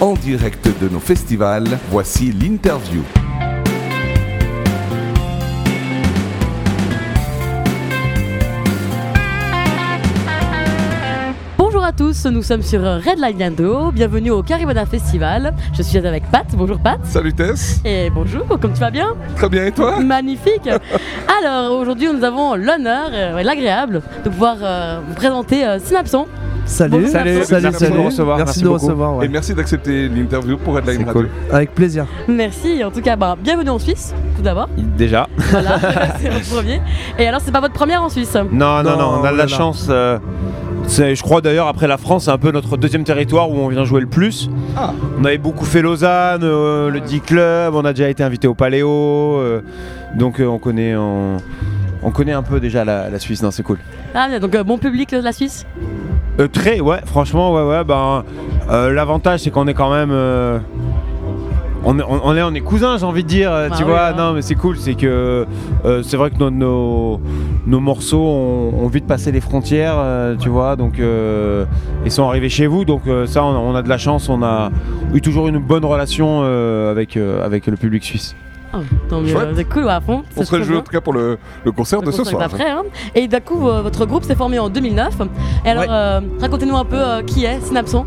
en direct de nos festivals. Voici l'interview. Bonjour à tous, nous sommes sur Red Line Lando. Bienvenue au Caribana Festival. Je suis avec Pat. Bonjour Pat. Salut Tess. Et bonjour, comme tu vas bien? Très bien et toi? Magnifique. Alors aujourd'hui nous avons l'honneur euh, et l'agréable de pouvoir euh, vous présenter euh, Synapson. Salut, salut, Merci. salut, Merci de nous recevoir, Merci merci de nous recevoir. ouais. Et merci d'accepter l'interview pour Headline Radio. cool. Avec plaisir. Merci. En tout cas, bah, bienvenue en Suisse, tout d'abord. Déjà. Voilà, c'est votre premier. Et alors c'est pas votre première en Suisse? Non, non, Non, on a de la chance. euh, je crois d'ailleurs, après la France, c'est un peu notre deuxième territoire où on vient jouer le plus. Ah. On avait beaucoup fait Lausanne, euh, le D-Club, on a déjà été invité au Paléo. euh, donc euh, on connaît. On... on connaît un peu déjà la, la Suisse, non, c'est cool. Ah bien, donc euh, bon public la Suisse? Euh, très, ouais, franchement, ouais, ouais. Ben, euh, l'avantage, c'est qu'on est quand même. euh, on, est, on, est, on est cousins, j'ai envie de dire. euh, Ah tu vois, hein. non, mais c'est cool. C'est que c'est vrai que nos, nos, nos morceaux ont, ont vite passé les frontières, tu vois. Donc, ils sont arrivés chez vous. Donc, ça, on a, on a de la chance. On a eu toujours une bonne relation avec, avec le public suisse. Oh, tant mieux, Chouette. c'est cool à fond. On c'est se réjouit en tout cas pour le, le concert de ce soir. d'après, hein. Et d'un coup, euh, votre groupe s'est formé en 2009. Et alors, Ouais. euh, racontez-nous un peu euh, qui est Synapson.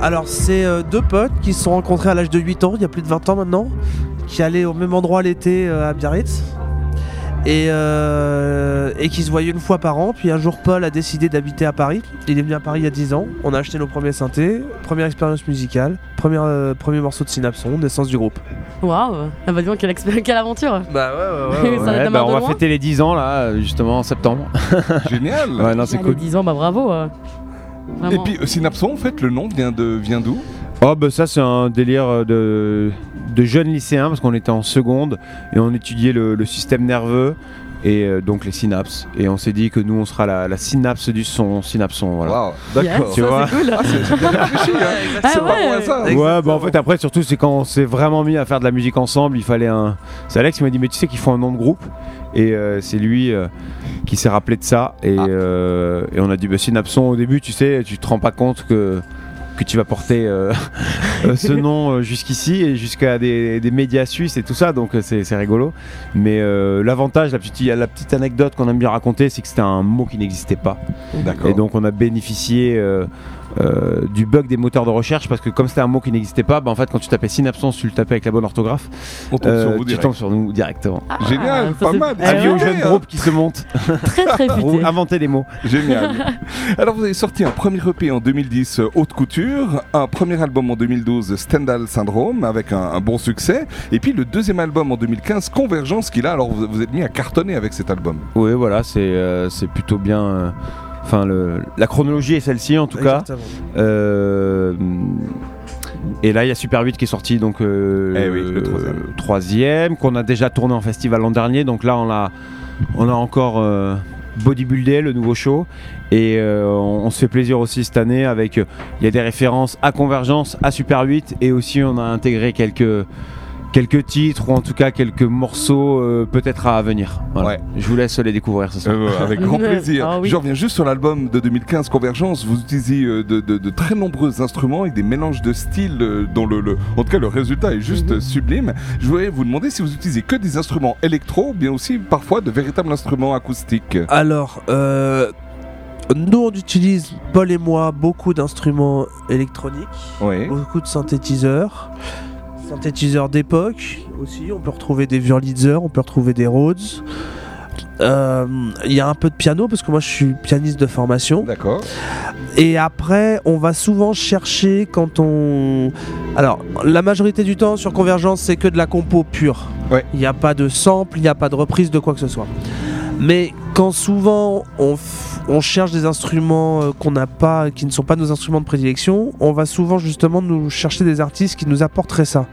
Alors, c'est euh, deux potes qui se sont rencontrés à l'âge de 8 ans, il y a plus de 20 ans maintenant, qui allaient au même endroit l'été euh, à Biarritz. Et, euh, et qui se voyaient une fois par an. Puis un jour, Paul a décidé d'habiter à Paris. Il est venu à Paris il y a 10 ans. On a acheté nos premiers synthés, première expérience musicale, premier, euh, premier morceau de Synapson, naissance du groupe. Waouh, ah bah dis donc, quelle, quelle aventure. Bah ouais, ouais, Ça va Ouais, démarrer bah, de on va loin. fêter les 10 ans, là, justement, en septembre. Génial. Ouais, non, c'est Allez, cool. 10 ans, bah bravo. euh. Et puis euh, Synapson, en fait, le nom vient de vient d'où? Oh bah ça c'est un délire euh, de, de jeunes lycéens parce qu'on était en seconde et on étudiait le, le système nerveux et euh, donc les synapses et on s'est dit que nous on sera la, la synapse du son, synapson voilà. Yes, d'accord. Tu ça, vois. c'est cool. Ah, c'est c'est bien réfléchi, hein. Ah c'est pas ouais. moins ça. Exactement. Ouais bah en fait après surtout c'est quand on s'est vraiment mis à faire de la musique ensemble il fallait un... C'est Alex qui m'a dit mais tu sais qu'il faut un nom de groupe et euh, c'est lui euh, qui s'est rappelé de ça et, Ah. euh, et on a dit bah synapson au début tu sais tu te rends pas compte que que tu vas porter euh, euh, ce nom euh, jusqu'ici et jusqu'à des, des médias suisses et tout ça, donc c'est rigolo. Mais l'avantage, la petite, la petite anecdote qu'on aime bien raconter, c'est que c'était un mot qui n'existait pas. Et donc on a bénéficié euh, euh, du bug des moteurs de recherche parce que comme c'était un mot qui n'existait pas, bah, en fait quand tu tapais synapson, tu le tapais avec la bonne orthographe, on tombe euh, sur vous tu direct. tombes sur nous directement. Ah, Génial, ça, pas mal. Avis aux jeunes groupes qui se montent Très très pour futé. inventer des mots. Génial. Alors vous avez sorti un premier EP en 2010, euh, Haute Couture, un premier album en 2012, Stendhal Syndrome, avec un, un bon succès, et puis le deuxième album en 2015, Convergence, qui là, alors vous, vous êtes mis à cartonner avec cet album. Oui, voilà, c'est euh, c'est plutôt bien. Enfin, le, la chronologie est celle-ci en tout cas. Exactement. Euh, et là, il y a Super 8 qui est sorti, donc euh, Eh oui, le troisième. troisième, qu'on a déjà tourné en festival l'an dernier. Donc là, on a, on a encore euh, bodybuildé le nouveau show. Et euh, on, on se fait plaisir aussi cette année avec. euh, Il y a des références à Convergence, à Super 8, et aussi on a intégré quelques. Quelques titres ou en tout cas quelques morceaux euh, peut-être à venir. Voilà. Ouais. Je vous laisse les découvrir ce soir. Euh, avec grand plaisir. Ah oui. Je reviens juste sur l'album de 2015, Convergence. Vous utilisez euh, de, de- de très nombreux instruments avec des mélanges de styles euh, dont le, le- en tout cas le résultat est juste Mhm. sublime. Je voulais vous demander si vous utilisez que des instruments électro ou bien aussi parfois de véritables instruments acoustiques. Alors, euh, nous on utilise, Paul et moi, beaucoup d'instruments électroniques, Oui. beaucoup de synthétiseurs. Synthétiseurs d'époque aussi, on peut retrouver des Wurlitzer, on peut retrouver des Rhodes. Euh, Il y a un peu de piano parce que moi je suis pianiste de formation. D'accord. Et après, on va souvent chercher quand on. Alors, la majorité du temps sur Convergence, c'est que de la compo pure. Ouais. Il n'y a pas de sample, il n'y a pas de reprise de quoi que ce soit. Mais quand souvent on, on cherche des instruments euh, qu'on n'a pas, qui ne sont pas nos instruments de prédilection, on va souvent justement nous chercher des artistes qui nous apporteraient ça.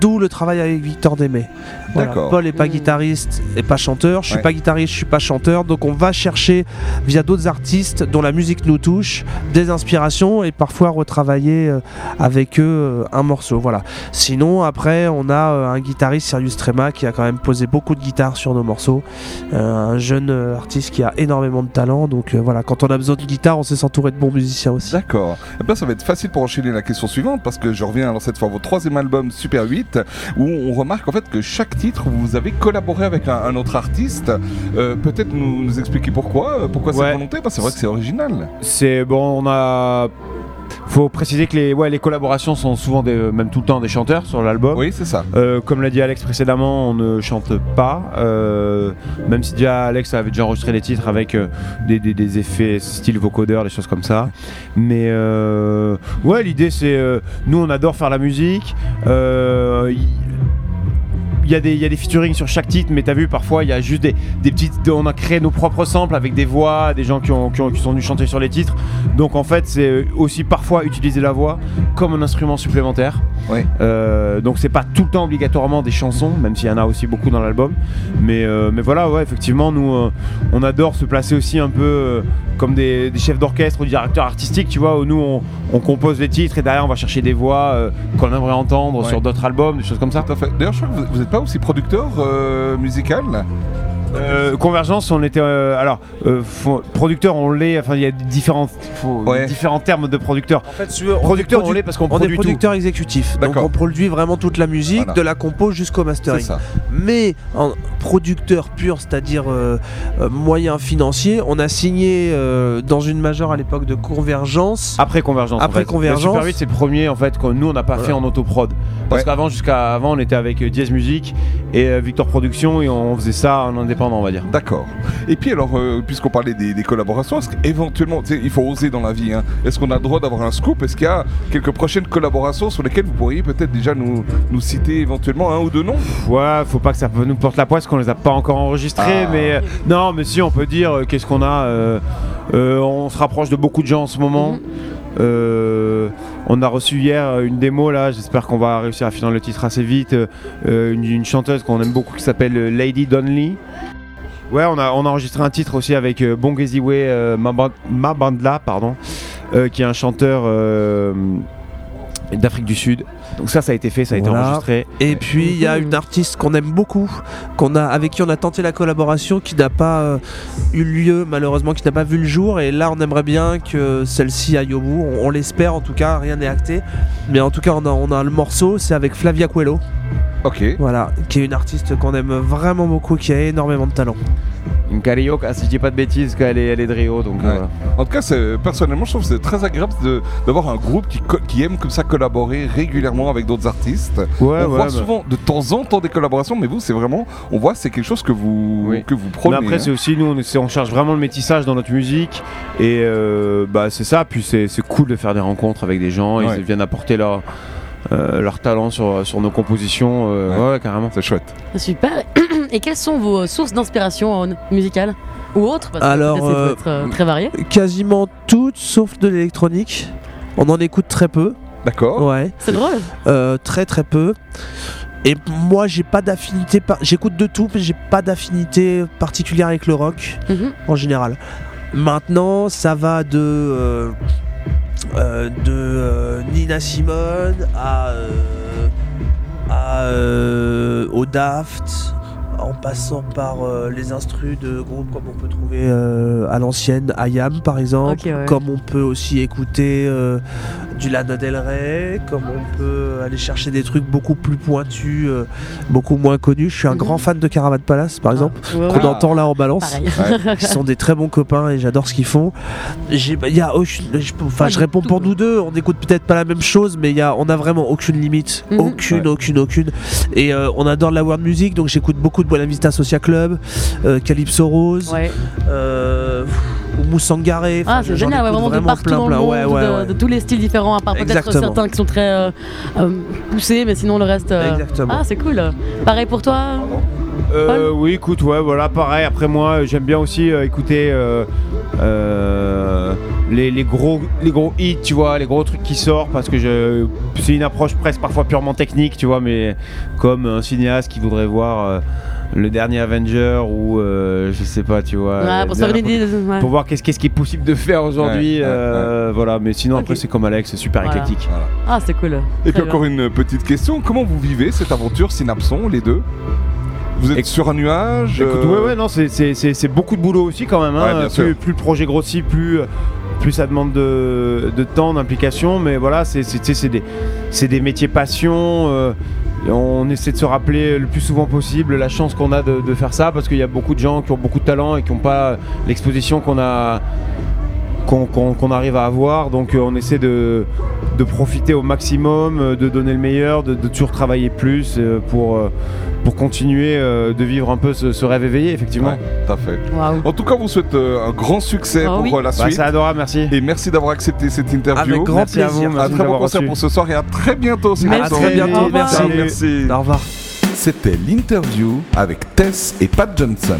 D'où le travail avec Victor Démé. Voilà. Paul est pas Mm. guitariste et pas chanteur. Je suis Ouais. pas guitariste, je suis pas chanteur. Donc on va chercher via d'autres artistes dont la musique nous touche des inspirations et parfois retravailler euh, avec eux euh, un morceau. Voilà. Sinon après on a euh, un guitariste Sirius Trema qui a quand même posé beaucoup de guitare sur nos morceaux. Euh, un jeune euh, artiste qui a énormément de talent. Donc euh, voilà, quand on a besoin de guitare, on sait s'entourer de bons musiciens aussi. D'accord. Eh ben, ça va être facile pour enchaîner la question suivante parce que je reviens alors cette fois à votre troisième album Super 8 où on remarque en fait que chaque titre vous avez collaboré avec un, un autre artiste. Euh, Peut-être nous, nous expliquer pourquoi, euh, pourquoi cette volonté? Parce que c'est vrai que c'est original. C'est bon, on a. Faut préciser que les, ouais, les collaborations sont souvent des, même tout le temps des chanteurs sur l'album. Oui, c'est ça. Euh, comme l'a dit Alex précédemment, on ne chante pas, euh, même si déjà Alex avait déjà enregistré des titres avec euh, des, des- des effets style vocodeur, des choses comme ça. Mais euh, ouais, l'idée c'est, euh, nous on adore faire la musique. euh, y- il y, a des, y a des featuring sur chaque titre, mais t'as vu, parfois il y a juste des, des petites. On a créé nos propres samples avec des voix, des gens qui, ont, qui, ont- qui sont venus chanter sur les titres. Donc en fait, c'est aussi parfois utiliser la voix comme un instrument supplémentaire. Ouais. Euh, donc c'est pas tout le temps obligatoirement des chansons, même s'il y en a aussi beaucoup dans l'album. Mais, euh, mais voilà, ouais, effectivement, nous euh, on adore se placer aussi un peu euh, comme des, des chefs d'orchestre ou directeurs artistiques, tu vois, où nous on, on compose les titres et derrière on va chercher des voix euh, qu'on aimerait entendre Ouais. sur d'autres albums, des choses comme ça. D'ailleurs, je crois que vous n'êtes pas aussi producteur euh, musical Euh, Convergence, on était. euh, alors, euh, faut- producteur, on l'est. Enfin, il y a différents, faut- Ouais. différents termes de producteur. En fait, si tu veux, on est Producteur, on l'est parce qu'on on est tout. producteur exécutif, donc D'accord. on produit vraiment toute la musique, Voilà. de la compo jusqu'au C'est mastering. ça. Mais en producteur pur, c'est-à-dire euh, euh, moyen financier, on a signé euh, dans une majeure à l'époque de Convergence. Après Convergence. en Après fait. Convergence. Le Super 8, c'est le premier en fait que nous on n'a pas Voilà. fait en autoprod. Parce Ouais. qu'avant, jusqu'à avant, on était avec euh, Diez Music et euh, Victor Production et on faisait ça en indépendant, on va dire. D'accord. Et puis alors, euh, puisqu'on parlait des, des collaborations, est-ce qu'éventuellement, tu sais, il faut oser dans la vie, hein, est-ce qu'on a le droit d'avoir un scoop? Est-ce qu'il y a quelques prochaines collaborations sur lesquelles vous pourriez peut-être déjà nous, nous citer éventuellement un ou deux noms? Ouais, faut pas que ça nous porte la poisse qu'on les a pas encore enregistrés, Ah. mais euh, non, mais si on peut dire euh, qu'est-ce qu'on a. euh, euh, on se rapproche de beaucoup de gens en ce moment. Mhm. Euh, on a reçu hier euh, une démo là, j'espère qu'on va réussir à finir le titre assez vite. euh, euh, une, chanteuse qu'on aime beaucoup qui s'appelle euh, Lady Donnelly. Ouais, on a, enregistré un titre aussi avec euh, Bongeziwe euh, Maba- Mabandla, pardon, euh, qui est un chanteur euh, d'Afrique du Sud. Donc ça, ça a été fait, ça a été enregistré. Et puis il y a une artiste qu'on aime beaucoup, qu'on a, avec qui on a tenté la collaboration, qui n'a pas euh, eu lieu malheureusement, qui n'a pas vu le jour. Et là, on aimerait bien que celle-ci aille au bout. On, on l'espère en tout cas, rien n'est acté. Mais en tout cas, on a, on a le morceau, c'est avec Flavia Coelho, Ok. voilà, qui est une artiste qu'on aime vraiment beaucoup, qui a énormément de talent. Une carioca, si je dis pas de bêtises, qu'elle est, elle est de Rio. Donc, Ouais. euh, En tout cas, personnellement, je trouve que c'est très agréable de- d'avoir un groupe qui, qui aime comme ça collaborer régulièrement avec d'autres artistes. Ouais, on ouais, voit bah. souvent de temps en temps des collaborations, mais vous, c'est vraiment, on voit, c'est quelque chose que vous, Oui. que vous Mais prenez. après, c'est aussi, nous, on, on cherche vraiment le métissage dans notre musique. Et euh, bah, c'est ça. Puis c'est c'est cool de faire des rencontres avec des gens. Ouais. Ils viennent apporter leur, euh, leur talent sur, sur nos compositions. euh, Ouais. ouais. carrément. c'est chouette. Super. Et quelles sont vos sources d'inspiration euh, musicale ou autres Parce que Alors, ça peut euh, être euh, très varié. Quasiment toutes, sauf de l'électronique. On en écoute très peu, D'accord. ouais, C'est drôle. euh, très très peu. Et moi, j'ai pas d'affinité. par- J'écoute de tout, mais j'ai pas d'affinité particulière avec le rock. Mhm. en général. Maintenant, ça va de euh, euh, de euh, Nina Simone à euh, à euh, au Daft en passant par euh, les instrus de groupes comme on peut trouver euh, à l'ancienne IAM par exemple ouais. comme on peut aussi écouter euh, du Lana Del Rey comme on peut aller chercher des trucs beaucoup plus pointus euh, beaucoup moins connus je suis un Mhm. grand fan de Caravan Palace par exemple Ouais, qu'on ouais. entend là en balance qui sont des très bons copains et j'adore ce qu'ils font. J'ai, il y a aucune- je, enfin, Ah, je du réponds tout. pour nous deux. On n'écoute peut-être pas la même chose, mais il y a, on a vraiment aucune limite, Mhm. aucune, Ouais. aucune, aucune. Et euh, on adore la world music, donc j'écoute beaucoup de Buena Vista Social Club, euh, Calypso Rose, Ouais. euh, ou Moussangaré. Ah, c'est génial, ouais, vraiment de partout plein, dans plein. le monde, Ouais, ouais, de, ouais. de tous les styles différents, à part peut-être certains qui sont très euh, euh, poussés, mais sinon le reste. euh, Exactement. Ah, c'est cool. Pareil pour toi Euh, oui, écoute, ouais, voilà, pareil. Après moi, j'aime bien aussi euh, écouter euh, euh, les, les gros, les gros hits, tu vois, les gros trucs qui sortent, parce que je, c'est une approche presque parfois purement technique, tu vois, mais comme un cinéaste qui voudrait voir euh, le dernier Avenger ou euh, je sais pas, tu vois. Ouais, la pour idée. ouais. pour voir qu'est-ce, qu'est-ce qui est possible de faire aujourd'hui, Ouais, ouais, euh, voilà. Mais sinon Ok. après c'est comme Alex, c'est super Voilà. éclectique. Voilà. Ah, c'est cool. Et Très puis encore une petite question, comment vous vivez cette aventure Synapson, les deux? Vous êtes sur un nuage Écoute, euh, ouais, ouais, non, c'est, c'est, c'est, c'est beaucoup de boulot aussi quand même. hein. Plus, le projet grossit, plus, plus ça demande de, de temps, d'implication. Mais voilà, c'est, des, c'est des métiers passion. On essaie de se rappeler le plus souvent possible la chance qu'on a de faire ça parce qu'il y a beaucoup de gens qui ont beaucoup de talent et qui n'ont pas l'exposition qu'on a. Qu'on, arrive à avoir, donc euh, on essaie de, de profiter au maximum, euh, de donner le meilleur, de, de toujours travailler plus euh, pour, euh, pour continuer euh, de vivre un peu ce, ce rêve éveillé, effectivement. Ouais, tout à fait. En tout cas, on vous souhaite euh, un grand succès Ah pour oui. la Bah, suite. c'est adorable, merci. Et merci d'avoir accepté cette interview. Avec grand Merci à vous, plaisir. merci Un très bon concert reçu. pour ce soir et à très bientôt. Synapson. À très bientôt, merci. Merci. Au revoir. C'était l'interview avec Tess et Pat Johnson.